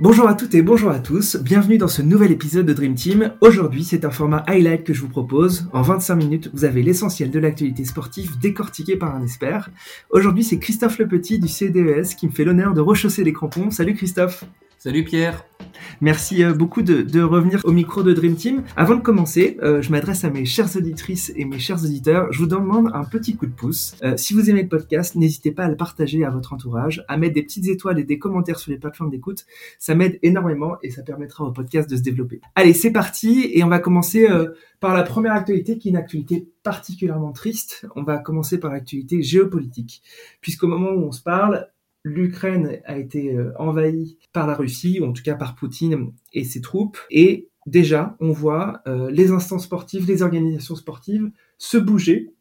Bonjour à toutes et bonjour à tous, bienvenue dans ce nouvel épisode de Dream Team. Aujourd'hui, c'est un format highlight que je vous propose. En 25 minutes, vous avez l'essentiel de l'actualité sportive décortiqué par un expert. Aujourd'hui, c'est Christophe Le Petit du CDES qui me fait l'honneur de rechausser les crampons. Salut Christophe Salut Pierre Merci euh, beaucoup de, revenir au micro de Dream Team. Avant de commencer, euh, je m'adresse à mes chères auditrices et mes chers auditeurs. Je vous demande un petit coup de pouce. Euh, si vous aimez le podcast, n'hésitez pas à le partager à votre entourage, à mettre des petites étoiles et des commentaires sur les plateformes d'écoute. Ça m'aide énormément et ça permettra au podcast de se développer. Allez, c'est parti et on va commencer par la première actualité qui est une actualité particulièrement triste. On va commencer par l'actualité géopolitique. Puisqu'au moment où on se parle, l'Ukraine a été euh, envahie par la Russie, ou en tout cas par Poutine et ses troupes, et déjà on voit euh, les instances sportives, les organisations sportives se bouger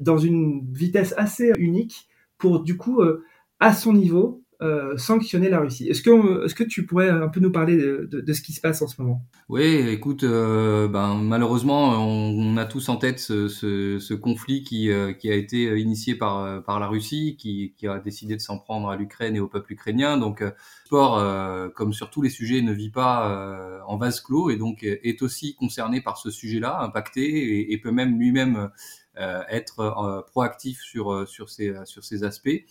dans une vitesse assez unique pour du coup, euh, à son niveau, euh, sanctionner la Russie. Est-ce que, tu pourrais un peu nous parler de, ce qui se passe en ce moment? Oui, écoute, euh, ben, malheureusement, on, a tous en tête ce, conflit qui, euh, qui a été initié par, par la Russie, qui, a décidé de s'en prendre à l'Ukraine et au peuple ukrainien. Donc, le sport, comme sur tous les sujets, ne vit pas en vase clos et donc est aussi concerné par ce sujet-là, impacté et, peut même lui-même être proactif sur ces aspects.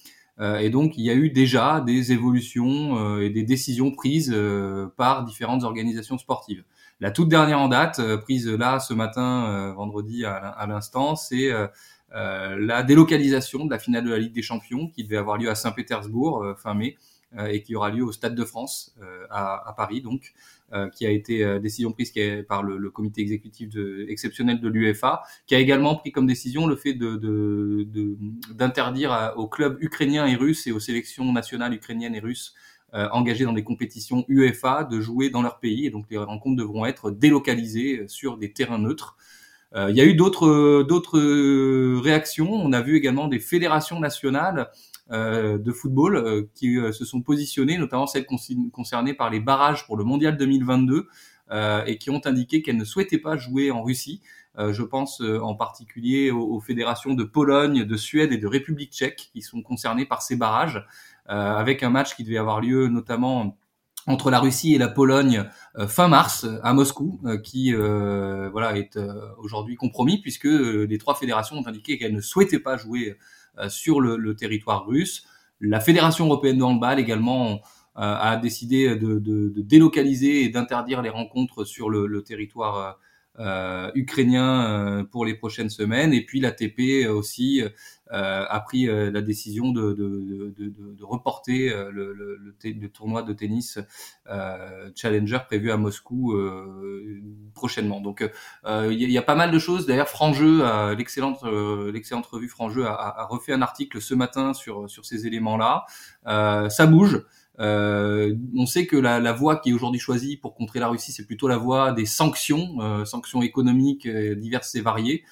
Euh, et donc, il y a eu déjà des évolutions euh, et des décisions prises euh, par différentes organisations sportives. La toute dernière en date, prise là ce matin, vendredi à l'instant, c'est la délocalisation de la finale de la Ligue des Champions qui devait avoir lieu à Saint-Pétersbourg fin mai et qui aura lieu au Stade de France à, Paris qui a été euh, décision prise par le, le, comité exécutif de, exceptionnel de l'UEFA, qui a également pris comme décision le fait de d'interdire aux clubs ukrainiens et russes et aux sélections nationales ukrainiennes et russes euh, engagés dans des compétitions UEFA de jouer dans leur pays. Et donc les rencontres devront être délocalisées sur des terrains neutres. Euh, il y a eu d'autres d'autres réactions. On a vu également des fédérations nationales euh, de football euh, qui euh, se sont positionnés, notamment celles concernées par les barrages pour le Mondial 2022, et qui ont indiqué qu'elles ne souhaitaient pas jouer en Russie. je pense en particulier aux, fédérations de Pologne, de Suède et de République tchèque qui sont concernées par ces barrages, avec un match qui devait avoir lieu notamment entre la Russie et la Pologne fin mars à Moscou, qui voilà est aujourd'hui compromis puisque les trois fédérations ont indiqué qu'elles ne souhaitaient pas jouer euh, sur le, territoire russe. La Fédération européenne de handball également euh, a décidé de, délocaliser et d'interdire les rencontres sur le, territoire euh, ukrainien pour les prochaines semaines. Et puis l'ATP aussi euh, a pris euh, la décision de, de, de, de reporter euh, le, le, le, tournoi de tennis Challenger prévu à Moscou prochainement. Donc il y, a pas mal de choses. D'ailleurs, Frangeux, l'excellente l'excellente revue Frangeux a, a, refait un article ce matin sur sur ces éléments-là. ça bouge. Euh, on sait que la, voie qui est aujourd'hui choisie pour contrer la Russie, c'est plutôt la voie des sanctions, euh, sanctions économiques euh, diverses et variées.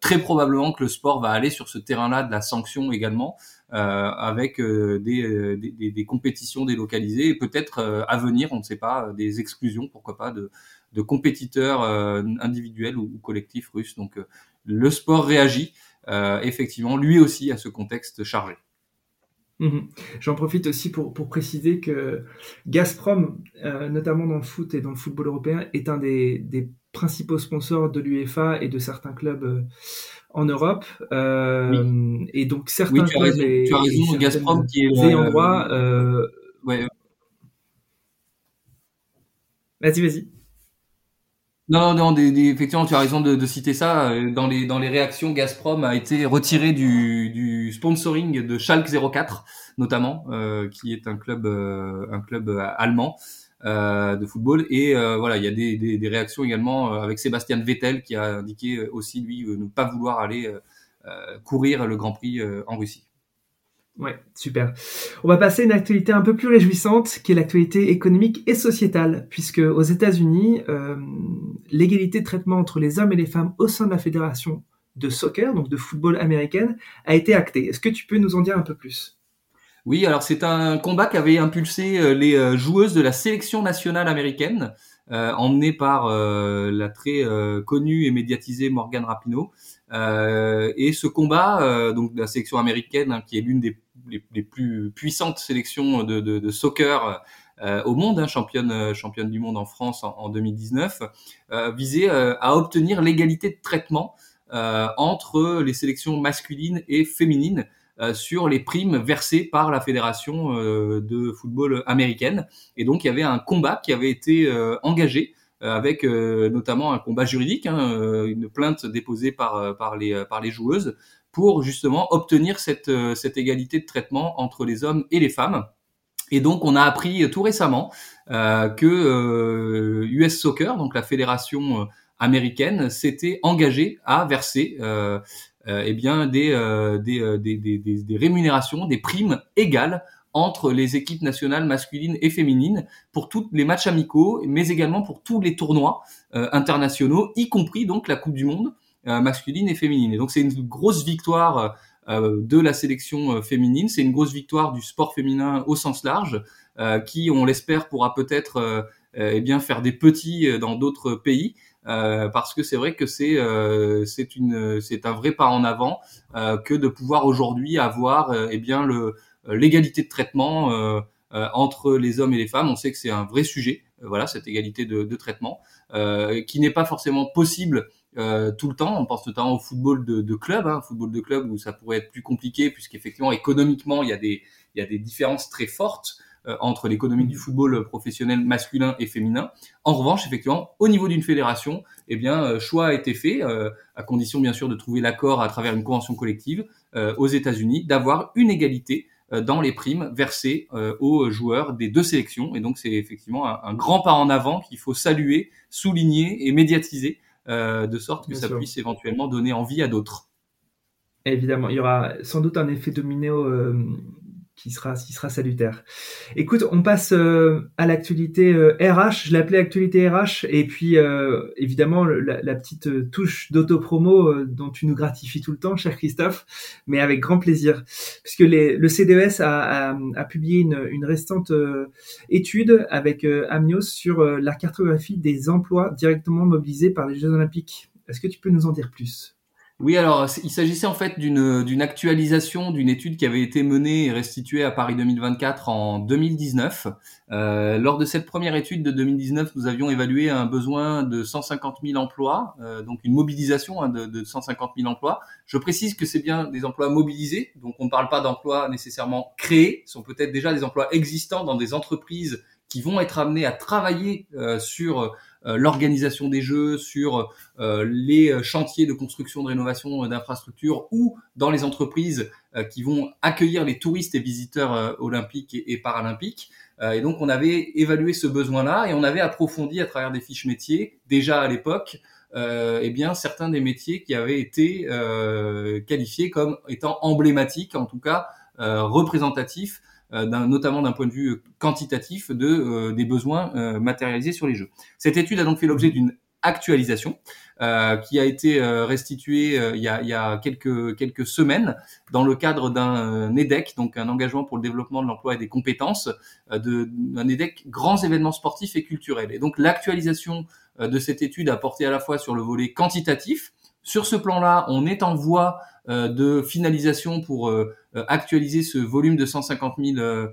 Très probablement que le sport va aller sur ce terrain-là de la sanction également, avec des, compétitions délocalisées et peut-être à venir, on ne sait pas, des exclusions, pourquoi pas, de, de compétiteurs individuels ou, ou, collectifs russes. Donc le sport réagit effectivement lui aussi à ce contexte chargé. Mhm. J'en profite aussi pour, pour, préciser que Gazprom, euh, notamment dans le foot et dans le football européen, est un des, des principaux sponsors de l'UEFA et de certains clubs euh, en Europe. Euh, Et donc certains tu clubs et, tu as raison, Gazprom qui est ouais. Vas-y, vas-y. Non, non, des, des, effectivement, tu as raison de, de, citer ça. Dans les dans les réactions, Gazprom a été retiré du, du sponsoring de Schalke 04, notamment, euh, qui est un club euh, un club euh, allemand de football. Et voilà, il y a des, réactions également avec Sébastien Vettel qui a indiqué aussi lui ne pas vouloir aller courir le Grand Prix en Russie. Ouais, super. On va passer à une actualité un peu plus réjouissante, qui est l'actualité économique et sociétale, puisque aux États-Unis, l'égalité de traitement entre les hommes et les femmes au sein de la fédération de soccer, donc de football américaine, a été actée. Est-ce que tu peux nous en dire un peu plus? Oui, alors c'est un combat qui avait impulsé euh, les euh, joueuses de la sélection nationale américaine, euh, emmenée par la très connue et médiatisée Morgan Rapinoe. Euh, et ce combat, euh, donc de la sélection américaine, hein, qui est l'une des les, plus puissantes sélections de soccer au monde, hein, championne championne du monde en France en, 2019, visait à obtenir l'égalité de traitement entre les sélections masculines et féminines sur les primes versées par la fédération de football américaine. Et donc il y avait un combat qui avait été engagé avec notamment un combat juridique, hein, une plainte déposée par par les par les joueuses pour justement obtenir cette, euh, cette égalité de traitement entre les hommes et les femmes. Et donc, on a appris tout récemment euh, que euh, US Soccer, donc la fédération euh, américaine, s'était engagée à verser euh, eh bien des, des, des, des, des rémunérations, des primes égales entre les équipes nationales masculines et féminines pour tous les matchs amicaux, mais également pour tous les tournois internationaux, y compris donc la Coupe du Monde. Euh, masculine et féminine. Et donc c'est une grosse victoire euh, de la sélection euh, féminine, c'est une grosse victoire du sport féminin au sens large, qui, on l'espère, pourra peut-être eh bien faire des petits dans d'autres pays. Euh, parce que c'est vrai que c'est euh, c'est une c'est un vrai pas en avant euh, que de pouvoir aujourd'hui avoir eh bien le l'égalité de traitement entre les hommes et les femmes. On sait que c'est un vrai sujet, voilà cette égalité de, de traitement qui n'est pas forcément possible euh, tout le temps. On pense notamment au football de, de club, hein, football de club où ça pourrait être plus compliqué puisqu'effectivement économiquement il y a des il y a des différences très fortes euh, entre l'économie du football professionnel masculin et féminin. En revanche, effectivement, au niveau d'une fédération, eh bien, euh, choix a été fait, à condition bien sûr de trouver l'accord à travers une convention collective aux États-Unis, d'avoir une égalité dans les primes versées aux joueurs des deux sélections. Et donc, c'est effectivement un, un, grand pas en avant qu'il faut saluer, souligner et médiatiser euh, de sorte que ça puisse éventuellement donner envie à d'autres. Évidemment, il y aura sans doute un effet domino euh, qui sera, qui sera salutaire. Écoute, on passe euh, à l'actualité RH. Euh, Je l'appelais actualité RH. Et puis, euh, évidemment, la, petite touche d'autopromo dont tu nous gratifies tout le temps, cher Christophe, mais avec grand plaisir. Puisque les, le CDES a, a, publié une, une restante étude avec Amnios sur la cartographie des emplois directement mobilisés par les Jeux Olympiques. Est-ce que tu peux nous en dire plus? Oui, alors il s'agissait en fait d'une actualisation d'une étude qui avait été menée et restituée à Paris 2024 en 2019. Euh, lors de cette première étude de 2019, nous avions évalué un besoin de 150 000 emplois, euh, donc une mobilisation hein, de, de 150 000 emplois. Je précise que c'est bien des emplois mobilisés, donc on ne parle pas d'emplois nécessairement créés, ce sont peut-être déjà des emplois existants dans des entreprises qui vont être amenés à travailler euh, sur l'organisation des jeux, sur euh, les chantiers de construction, de rénovation d'infrastructures ou dans les entreprises euh, qui vont accueillir les touristes et visiteurs olympiques et, paralympiques. et donc on avait évalué ce besoin-là et on avait approfondi à travers des fiches métiers déjà à l'époque euh, eh bien certains des métiers qui avaient été euh, qualifiés comme étant emblématiques, en tout cas euh, représentatifs euh, notamment d'un point de vue quantitatif de euh, des besoins euh, matérialisés sur les jeux. Cette étude a donc fait l'objet d'une actualisation euh, qui a été restituée il, y a, il, y a, quelques quelques semaines dans le cadre d'un EDEC, donc un engagement pour le développement de l'emploi et des compétences, de un EDEC grands événements sportifs et culturels. Et donc l'actualisation de cette étude a porté à la fois sur le volet quantitatif. Sur ce plan-là, on est en voie euh, de finalisation pour euh, euh, actualiser ce volume de 150 000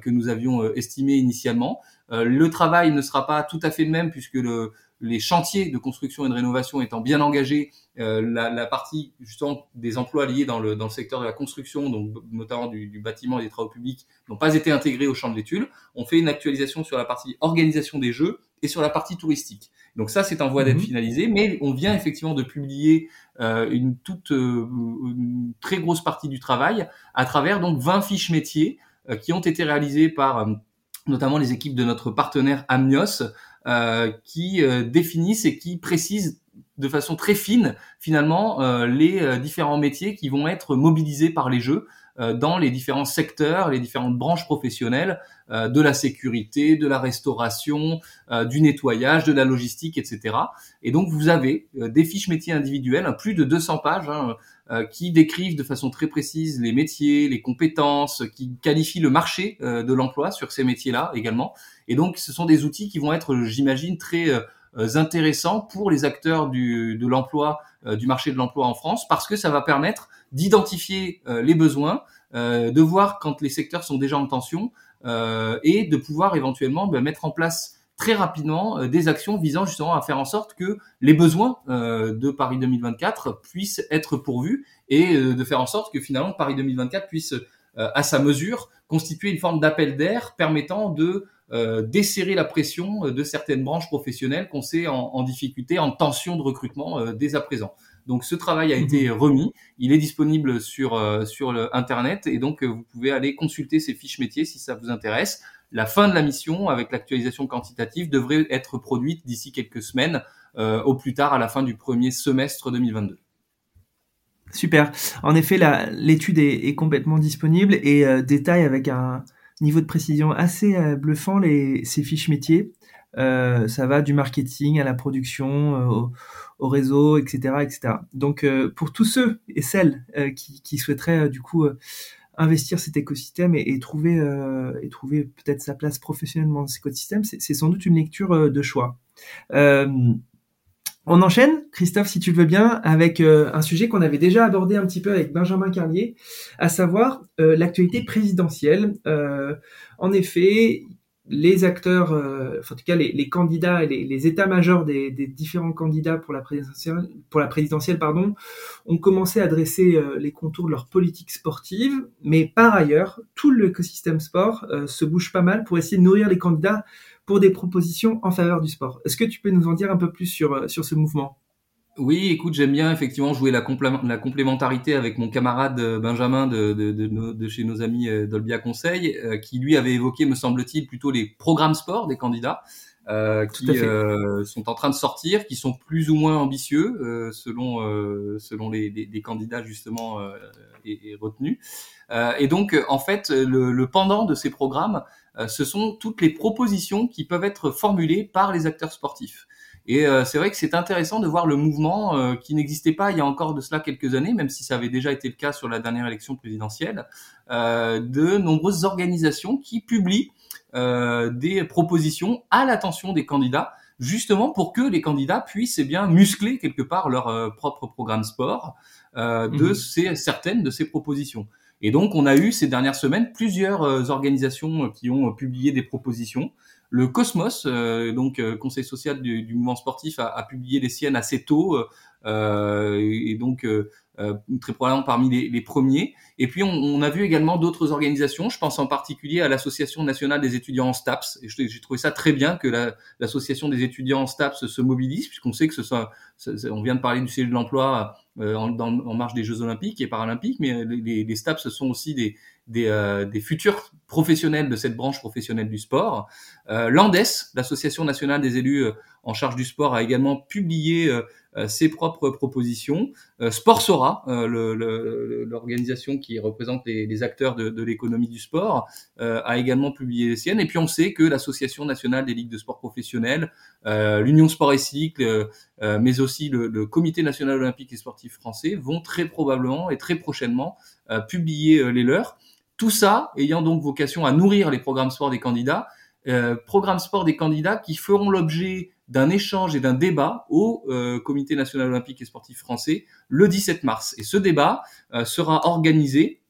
que nous avions estimé initialement. le travail ne sera pas tout à fait le même puisque le, les chantiers de construction et de rénovation étant bien engagés, euh, la, la, partie justement des emplois liés dans le, dans le secteur de la construction, donc notamment du, du bâtiment et des travaux publics, n'ont pas été intégrés au champ de l'étude. On fait une actualisation sur la partie organisation des jeux et sur la partie touristique. Donc ça, c'est en voie d'être mhm. finalisé, mais on vient effectivement de publier euh, une toute euh, une très grosse partie du travail à travers donc 20 fiches métiers euh, qui ont été réalisées par euh, notamment les équipes de notre partenaire Amnios, qui définissent et qui précisent de façon très fine finalement les différents métiers qui vont être mobilisés par les jeux euh, dans les différents secteurs, les différentes branches professionnelles euh, de la sécurité, de la restauration, euh, du nettoyage, de la logistique, etc. Et donc vous avez des fiches métiers individuelles, plus de 200 pages, hein, qui décrivent de façon très précise les métiers, les compétences, qui qualifient le marché de l'emploi sur ces métiers-là également. Et donc ce sont des outils qui vont être, j'imagine, très intéressants pour les acteurs du, de l'emploi, du marché de l'emploi en France, parce que ça va permettre d'identifier euh, les besoins, euh, de voir quand les secteurs sont déjà en tension, et de pouvoir éventuellement ben, mettre en place très rapidement des actions visant justement à faire en sorte que les besoins de Paris 2024 puissent être pourvus et de faire en sorte que finalement Paris 2024 puisse à sa mesure constituer une forme d'appel d'air permettant de euh, desserrer la pression de certaines branches professionnelles qu'on sait en, en, difficulté, en tension de recrutement euh, dès à présent. Donc ce travail a été mhm. remis, il est disponible sur euh, sur le internet et donc vous pouvez aller consulter ces fiches métiers si ça vous intéresse. La fin de la mission avec l'actualisation quantitative devrait être produite d'ici quelques semaines, au plus tard à la fin du premier semestre 2022. Super. En effet, l'étude est, est, complètement disponible et euh, détaille avec un niveau de précision assez euh, bluffant les, ces fiches métiers. Euh, ça va du marketing à la production, euh, au, au, réseau, etc., etc. Donc, euh, pour tous ceux et celles qui, souhaiteraient du coup investir cet écosystème et, trouver et trouver peut-être sa place professionnellement dans cet écosystème, c'est sans doute une lecture de choix. On enchaîne, Christophe, si tu le veux bien, avec un sujet qu'on avait déjà abordé un petit peu avec Benjamin Carlier, à savoir l'actualité présidentielle. En effet, les acteurs, en tout cas les, candidats et les, états-majors des, différents candidats pour la présidentielle, pardon, ont commencé à dresser les contours de leur politique sportive, mais par ailleurs, tout l'écosystème sport se bouge pas mal pour essayer de nourrir les candidats pour des propositions en faveur du sport. Est-ce que tu peux nous en dire un peu plus sur, euh, sur ce mouvement? Oui, écoute, j'aime bien effectivement jouer la, complémentarité avec mon camarade euh, Benjamin de, de, de, de chez nos amis euh, d'Olbia Conseil, qui lui avait évoqué, me semble-t-il, plutôt les programmes sport des candidats. Euh, qui euh, sont en train de sortir, qui sont plus ou moins ambitieux euh, selon selon les, les, les, candidats justement et, et retenus. et donc en fait le, le, pendant de ces programmes, ce sont toutes les propositions qui peuvent être formulées par les acteurs sportifs. Et c'est vrai que c'est intéressant de voir le mouvement qui n'existait pas il y a encore de cela quelques années, même si ça avait déjà été le cas sur la dernière élection présidentielle, de nombreuses organisations qui publient euh, des propositions à l'attention des candidats, justement pour que les candidats puissent eh bien muscler quelque part leur euh, propre programme sport euh, de mhm. ces, certaines de ces propositions. Et donc, on a eu ces dernières semaines plusieurs organisations qui ont publié des propositions. Le Cosmos, donc Conseil social du, du mouvement sportif, a, a, publié les siennes assez tôt, et donc euh, très probablement parmi les, les, premiers. Et puis on, on a vu également d'autres organisations. Je pense en particulier à l'Association nationale des étudiants en STAPS. Et j'ai trouvé ça très bien que l'Association des étudiants en STAPS se mobilise, puisqu'on sait que ce soit, on vient de parler du CE de l'emploi euh, en, marge des Jeux Olympiques et Paralympiques, mais les, les STAPS sont aussi euh, des, futurs professionnels de cette branche professionnelle du sport. Euh, L'ANDES, l'Association nationale des élus en charge du sport, a également publié euh, ses propres propositions. Sport Sora, l'organisation qui représente les, les acteurs de, de l'économie du sport, a également publié les siennes. Et puis on sait que l'Association nationale des ligues de sport professionnelles, l'Union Sport et Cycle, mais aussi le, le, Comité national olympique et sportif français vont très probablement et très prochainement publier les leurs. Tout ça ayant donc vocation à nourrir les programmes sport des candidats, euh, programmes sport des candidats qui feront l'objet d'un échange et d'un débat au euh, Comité national olympique et sportif français le 17 mars. Et ce débat euh, sera organisé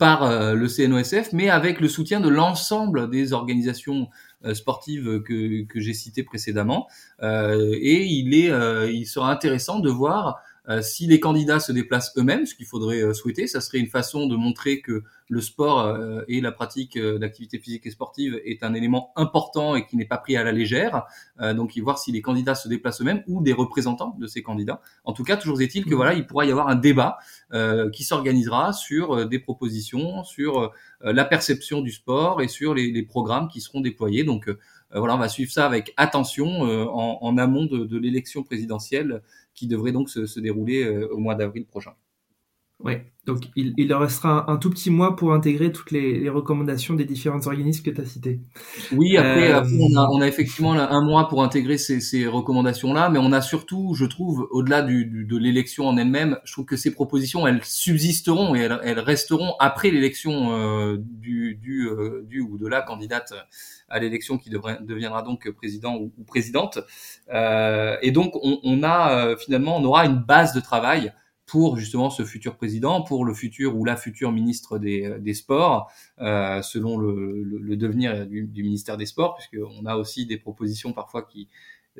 par le CNOSF, mais avec le soutien de l'ensemble des organisations sportives que, que j'ai citées précédemment. et il, est, il sera intéressant de voir euh, si les candidats se déplacent eux-mêmes, ce qu'il faudrait euh, souhaiter, ça serait une façon de montrer que le sport euh, et la pratique d'activité physique et sportive est un élément important et qui n'est pas pris à la légère. donc, y voir si les candidats se déplacent eux-mêmes ou des représentants de ces candidats. En tout cas, toujours est-il que mmh. voilà, il pourra y avoir un débat qui s'organisera sur des propositions, sur la perception du sport et sur les, les programmes qui seront déployés. Donc voilà, on va suivre ça avec attention en, en, amont de, l'élection présidentielle qui devrait donc se, se dérouler euh, au mois d'avril prochain. Oui, donc il, il leur restera un, un, tout petit mois pour intégrer toutes les, les recommandations des différents organismes que tu as cités. Oui, après, euh... on, a, on, a, effectivement un mois pour intégrer ces, ces recommandations-là, mais on a surtout, je trouve, au-delà du, du, de l'élection en elle-même, je trouve que ces propositions, elles subsisteront et elles, elles resteront après l'élection euh, du, du, euh, du, ou de la candidate à l'élection qui devrait, deviendra donc président ou, ou présidente. Euh, et donc, on, on a finalement, on aura une base de travail pour justement ce futur président, pour le futur ou la future ministre des, des Sports, euh, selon le, le, devenir du, du, ministère des Sports, puisqu'on a aussi des propositions parfois qui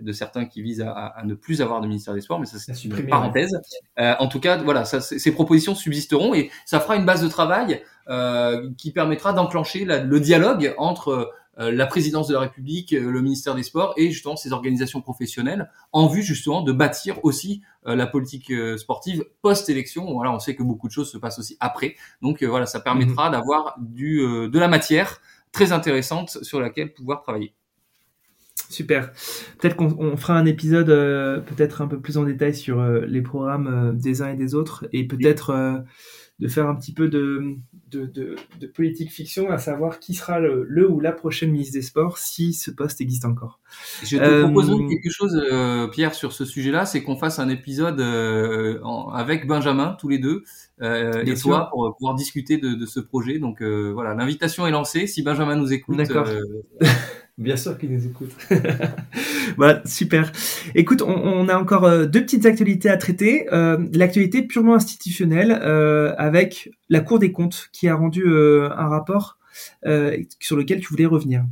de certains qui visent à, à, ne plus avoir de ministère des Sports, mais ça c'est une parenthèse. Euh, en tout cas, voilà, ça, ces propositions subsisteront et ça fera une base de travail euh, qui permettra d'enclencher le dialogue entre euh, la présidence de la République, euh, le ministère des Sports et justement ces organisations professionnelles en vue justement de bâtir aussi euh, la politique sportive post-élection. Voilà, on sait que beaucoup de choses se passent aussi après. Donc voilà, ça permettra mhm. d'avoir du de la matière très intéressante sur laquelle pouvoir travailler. Super. Peut-être qu'on fera un épisode peut-être un peu plus en détail sur les programmes des uns et des autres et peut-être de faire un petit peu de, de, de, politique fiction, à savoir qui sera le, ou la prochaine ministre des Sports si ce poste existe encore. Je te euh, propose quelque chose, euh, Pierre, sur ce sujet-là, c'est qu'on fasse un épisode euh, avec Benjamin, tous les deux, et toi, pour pouvoir discuter de, de ce projet. Donc voilà, l'invitation est lancée. Si Benjamin nous écoute, D'accord. Bien sûr qu'ils nous écoutent. voilà, super. Écoute, on, a encore euh, deux petites actualités à traiter. Euh, L'actualité purement institutionnelle euh, avec la Cour des comptes qui a rendu euh, un rapport euh, sur lequel tu voulais revenir.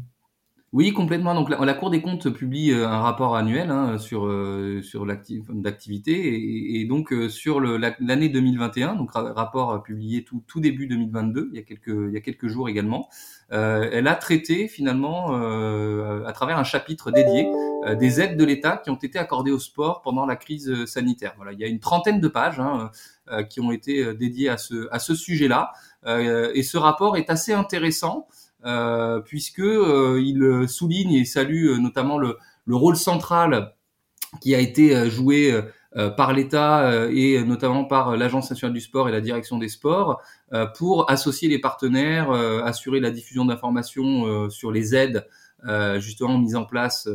Oui, complètement. Donc la, Cour des comptes publie euh, un rapport annuel hein, sur euh, sur l'activité et, donc euh, sur l'année 2021, donc rapport publié tout, tout début 2022, il y a quelques il y a quelques jours également. Euh, elle a traité finalement à travers un chapitre dédié des aides de l'État qui ont été accordées au sport pendant la crise sanitaire. Voilà, il y a une trentaine de pages hein, qui ont été dédiées à ce à ce sujet-là et ce rapport est assez intéressant. Euh, puisque euh, il souligne et salue euh, notamment le, rôle central qui a été joué par l'État et notamment par l'Agence nationale du sport et la direction des sports pour associer les partenaires, assurer la diffusion d'informations sur les aides justement mises en place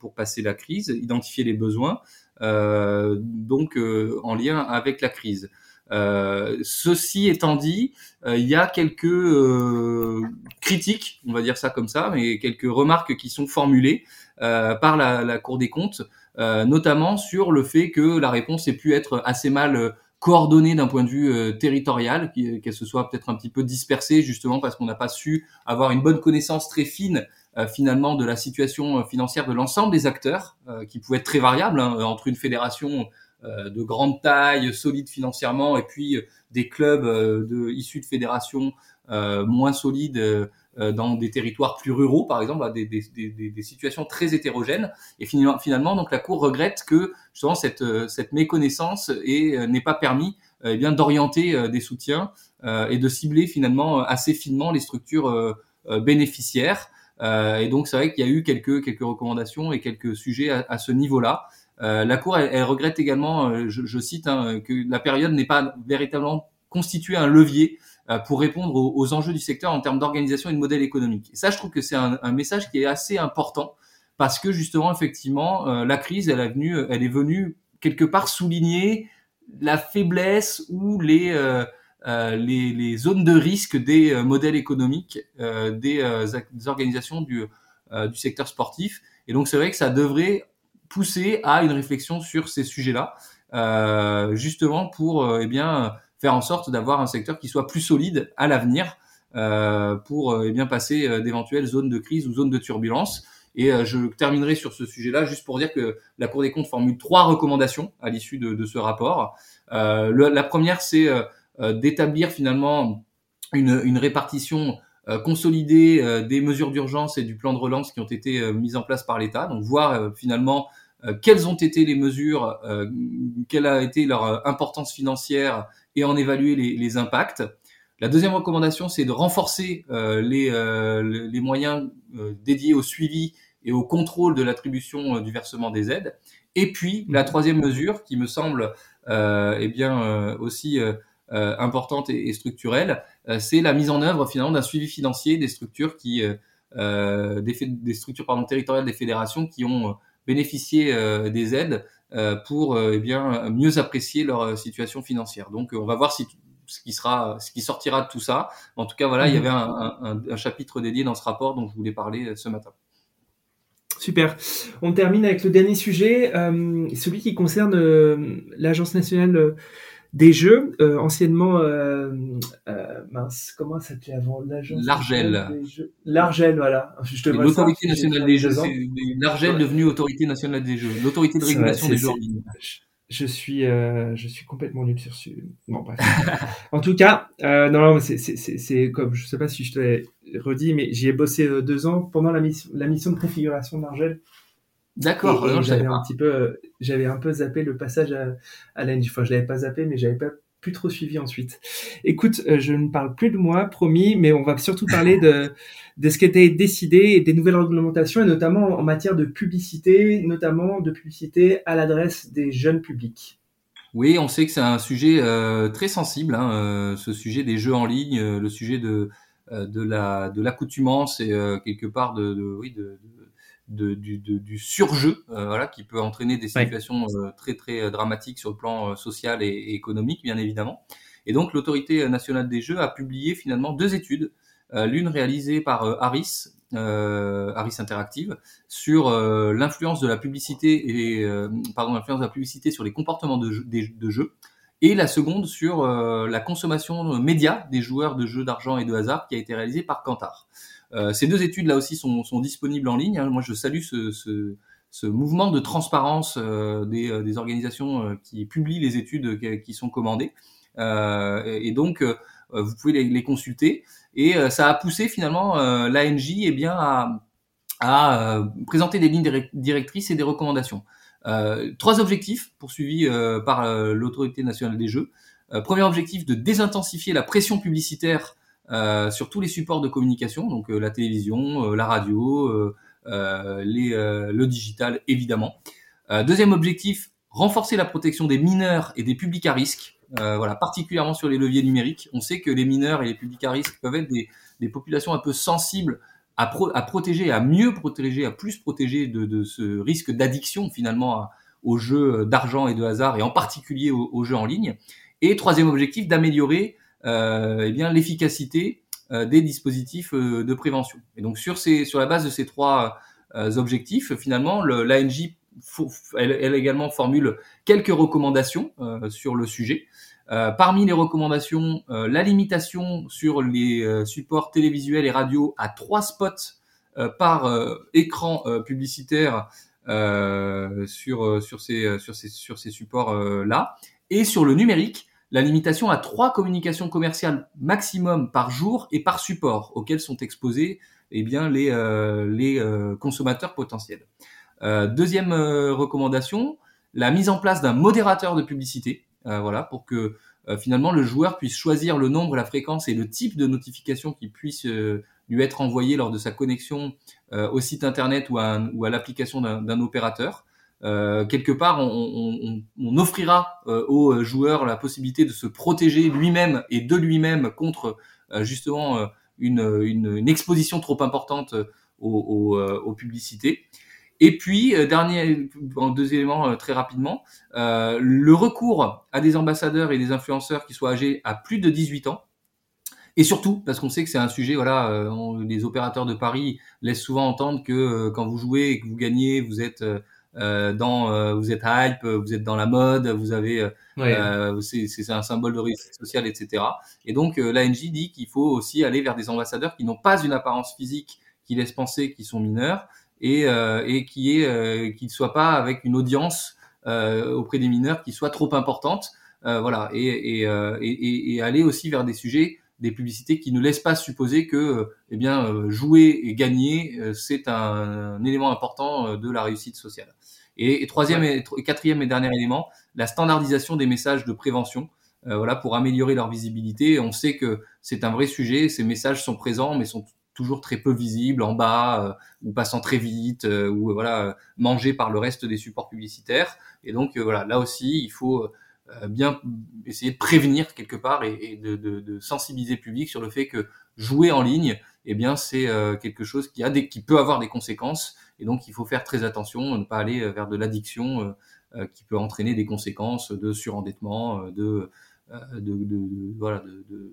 pour passer la crise, identifier les besoins, donc en lien avec la crise. Euh, ceci étant dit, euh, il y a quelques euh, critiques, on va dire ça comme ça, mais quelques remarques qui sont formulées par la, la, Cour des comptes, notamment sur le fait que la réponse ait pu être assez mal coordonnée d'un point de vue territorial, qu'elle se soit peut-être un petit peu dispersée, justement parce qu'on n'a pas su avoir une bonne connaissance très fine finalement de la situation financière de l'ensemble des acteurs, qui pouvait être très variable hein, entre une fédération euh, de grande taille, solides financièrement, et puis euh, des clubs euh, de, issus de fédérations moins solides dans des territoires plus ruraux, par exemple, des, des situations très hétérogènes. Et finalement, donc la Cour regrette que justement cette, cette méconnaissance n'ait pas permis eh bien d'orienter des soutiens et de cibler finalement assez finement les structures bénéficiaires. et donc c'est vrai qu'il y a eu quelques quelques recommandations et quelques sujets à, à ce niveau-là. Euh, la Cour, elle, regrette également, euh, je, cite, hein, que la période n'est pas véritablement constitué un levier euh, pour répondre aux, enjeux du secteur en termes d'organisation et de modèle économique. Et ça, je trouve que c'est un, message qui est assez important parce que justement, effectivement, la crise, elle elle est venue quelque part souligner la faiblesse ou les les, zones de risque des modèles économiques des, organisations du, du secteur sportif. Et donc, c'est vrai que ça devrait pousser à une réflexion sur ces sujets-là, euh, justement pour euh, eh bien faire en sorte d'avoir un secteur qui soit plus solide à l'avenir euh, pour euh, eh bien passer euh, d'éventuelles zones de crise ou zones de turbulence. Et je terminerai sur ce sujet-là juste pour dire que la Cour des comptes formule trois recommandations à l'issue de, de, ce rapport. Le, la première, c'est d'établir finalement une, une répartition consolidée des mesures d'urgence et du plan de relance qui ont été mises en place par l'État. Donc voir finalement euh, quelles ont été les mesures, euh, quelle a été leur importance financière et en évaluer les, les impacts. La deuxième recommandation, c'est de renforcer euh, les, les, moyens dédiés au suivi et au contrôle de l'attribution du versement des aides. Et puis la troisième mesure, qui me semble eh bien aussi importante et, structurelle, c'est la mise en œuvre finalement d'un suivi financier des structures qui des, des, structures pardon, territoriales des fédérations qui ont bénéficier euh, des aides euh, pour euh, eh bien mieux apprécier leur situation financière. Donc on va voir si ce qui sera, ce qui sortira de tout ça. En tout cas, voilà, il y mhm. avait un, un, chapitre dédié dans ce rapport dont je voulais parler ce matin. Super. On termine avec le dernier sujet, celui qui concerne l'Agence nationale des jeux, euh, anciennement, euh, euh, mince, comment ça s'appelait avant l'agence L'Argel. L'Argel, voilà. L'autorité nationale des jeux. L'Argel devenue autorité nationale des jeux. L'autorité de régulation des jeux en ligne. Je suis, je suis complètement nul sur ce. Bon, bref. en tout cas, non, non, c'est comme, je sais pas si je te l'ai redit, mais j'y ai bossé deux ans pendant la mission, la mission de préfiguration d'Argel. D'accord. J'avais un petit peu, j'avais un peu zappé le passage à, à l'NG. Enfin, je l'avais pas zappé, mais j'avais pas plus trop suivi ensuite. Écoute, euh, je ne parle plus de moi, promis, mais on va surtout parler de, de ce qui été décidé et des nouvelles réglementations, et notamment en matière de publicité, notamment de publicité à l'adresse des jeunes publics. Oui, on sait que c'est un sujet euh, très sensible, hein, euh, ce sujet des jeux en ligne, le sujet de, de la de l'accoutumance et quelque part de, de oui de, de, du, du surjeu, euh, voilà, qui peut entraîner des situations euh, très très euh, dramatiques sur le plan social et, économique, bien évidemment. Et donc l'autorité nationale des jeux a publié finalement deux études, l'une réalisée par Harris, Harris Interactive, sur l'influence de la publicité et pardon l'influence de la publicité sur les comportements de, jeu, de jeu, et la seconde sur la consommation média des joueurs de jeux d'argent et de hasard, qui a été réalisée par Kantar. Euh, ces deux études là aussi sont, sont disponibles en ligne. Hein. Moi, je salue ce, ce, ce mouvement de transparence euh, des, euh, des, organisations qui publient les études qui, sont commandées. et donc, vous pouvez les, les, consulter. Et ça a poussé finalement l'ANJ eh bien à, à présenter des lignes directrices et des recommandations. Euh, trois objectifs poursuivis euh, par l'autorité nationale des jeux. Premier objectif de désintensifier la pression publicitaire sur tous les supports de communication, donc euh, la télévision, euh, la radio, les, le digital évidemment. deuxième objectif, renforcer la protection des mineurs et des publics à risque, voilà, particulièrement sur les leviers numériques. On sait que les mineurs et les publics à risque peuvent être des, des populations un peu sensibles à, à, protéger, à mieux protéger, à plus protéger de, de ce risque d'addiction finalement aux jeux d'argent et de hasard et en particulier aux, jeux en ligne. Et troisième objectif, d'améliorer euh, eh bien l'efficacité euh, des dispositifs euh, de prévention. Et donc sur ces, sur la base de ces trois objectifs, finalement, l'ANJ elle, elle, également formule quelques recommandations sur le sujet. Euh, parmi les recommandations, euh, la limitation sur les euh, supports télévisuels et radio à trois spots par écran publicitaire sur sur ces sur ces sur ces supports là et sur le numérique la limitation à trois communications commerciales maximum par jour et par support auxquels sont exposés eh bien, les, euh, euh, consommateurs potentiels. Euh, deuxième recommandation, la mise en place d'un modérateur de publicité, voilà, pour que finalement le joueur puisse choisir le nombre, la fréquence et le type de notification qui puisse lui être envoyé lors de sa connexion au site internet ou à l'application d'un opérateur. Euh, quelque part, on, offrira euh, aux joueurs la possibilité de se protéger lui-même et de lui-même contre euh, justement une, exposition trop importante aux, publicités. Et puis, dernier, en deux éléments très rapidement, le recours à des ambassadeurs et des influenceurs qui soient âgés à plus de 18 ans. Et surtout, parce qu'on sait que c'est un sujet, voilà, les opérateurs de Paris laissent souvent entendre que quand vous jouez et que vous gagnez, vous êtes euh, dans euh, vous êtes hype, vous êtes dans la mode, vous avez euh, c'est un symbole de réussite sociale, etc. Et donc l'ANJ dit qu'il faut aussi aller vers des ambassadeurs qui n'ont pas une apparence physique qui laisse penser qu'ils sont mineurs et, et qui est qui ne soient pas avec une audience auprès des mineurs qui soit trop importante. voilà et, et, et, et, aller aussi vers des sujets des publicités qui ne laissent pas supposer que eh bien jouer et gagner c'est un, un, élément important de la réussite sociale. Et, troisième et quatrième et dernier élément, la standardisation des messages de prévention. Euh, voilà, pour améliorer leur visibilité. On sait que c'est un vrai sujet. Ces messages sont présents, mais sont toujours très peu visibles en bas euh, ou passant très vite euh, ou voilà mangés par le reste des supports publicitaires. Et donc voilà, là aussi, il faut bien essayer de prévenir quelque part et, de, de, de, sensibiliser le public sur le fait que jouer en ligne, eh bien, c'est quelque chose qui a des, qui peut avoir des conséquences. Et donc, il faut faire très attention, ne pas aller vers de l'addiction euh, euh, qui peut entraîner des conséquences de surendettement, euh, de, de, de, voilà, de,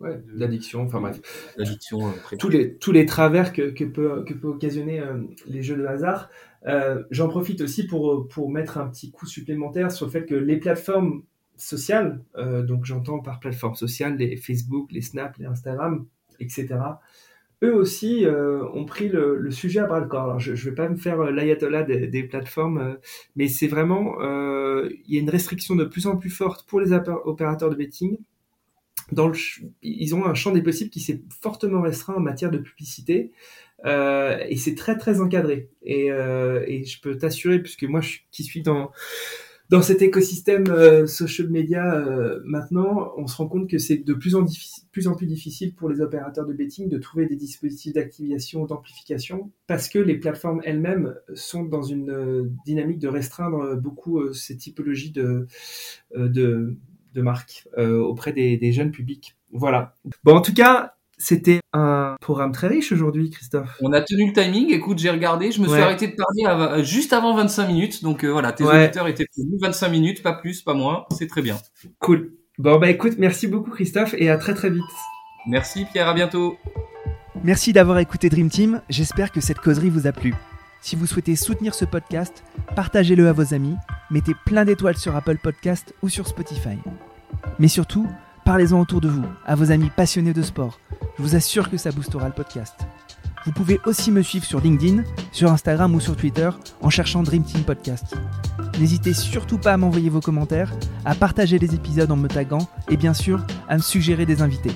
de l'addiction, enfin bref. L'addiction. tous les tous les travers que, que peut que peut occasionner les jeux de hasard. Euh, J'en profite aussi pour pour mettre un petit coup supplémentaire sur le fait que les plateformes sociales, donc j'entends par plateforme sociale les Facebook, les Snap, les Instagram, etc., eux aussi ont pris le, sujet à bras le corps. Alors, je ne vais pas me faire l'ayatollah des, plateformes, mais c'est vraiment, il y a une restriction de plus en plus forte pour les opérateurs de betting dans le, ils ont un champ des possibles qui s'est fortement restreint en matière de publicité euh, et c'est très très encadré. Et, euh, et je peux t'assurer, puisque moi je, qui suis dans dans cet écosystème euh, social media euh, maintenant, on se rend compte que c'est de plus en, plus en plus difficile pour les opérateurs de betting de trouver des dispositifs d'activation, d'amplification, parce que les plateformes elles-mêmes sont dans une euh, dynamique de restreindre beaucoup ces typologies de, de de marque euh, auprès des, jeunes publics. Voilà. Bon, en tout cas, c'était un programme très riche aujourd'hui, Christophe. On a tenu le timing. Écoute, j'ai regardé. Je me suis arrêté de parler euh, juste avant 25 minutes. Donc euh, voilà, tes auditeurs étaient prévenus. 25 minutes, pas plus, pas moins. C'est très bien. Cool. Bon, bah écoute, merci beaucoup, Christophe, et à très très vite. Merci, Pierre. À bientôt. Merci d'avoir écouté Dream Team. J'espère que cette causerie vous a plu. Si vous souhaitez soutenir ce podcast, partagez-le à vos amis, mettez plein d'étoiles sur Apple Podcast ou sur Spotify. Mais surtout, parlez-en autour de vous, à vos amis passionnés de sport. Je vous assure que ça boostera le podcast. Vous pouvez aussi me suivre sur LinkedIn, sur Instagram ou sur Twitter en cherchant Dream Team Podcast. N'hésitez surtout pas à m'envoyer vos commentaires, à partager les épisodes en me taguant et bien sûr à me suggérer des invités.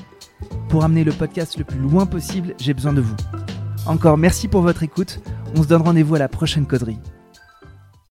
Pour amener le podcast le plus loin possible, j'ai besoin de vous. Encore merci pour votre écoute. On se donne rendez-vous à la prochaine coderie.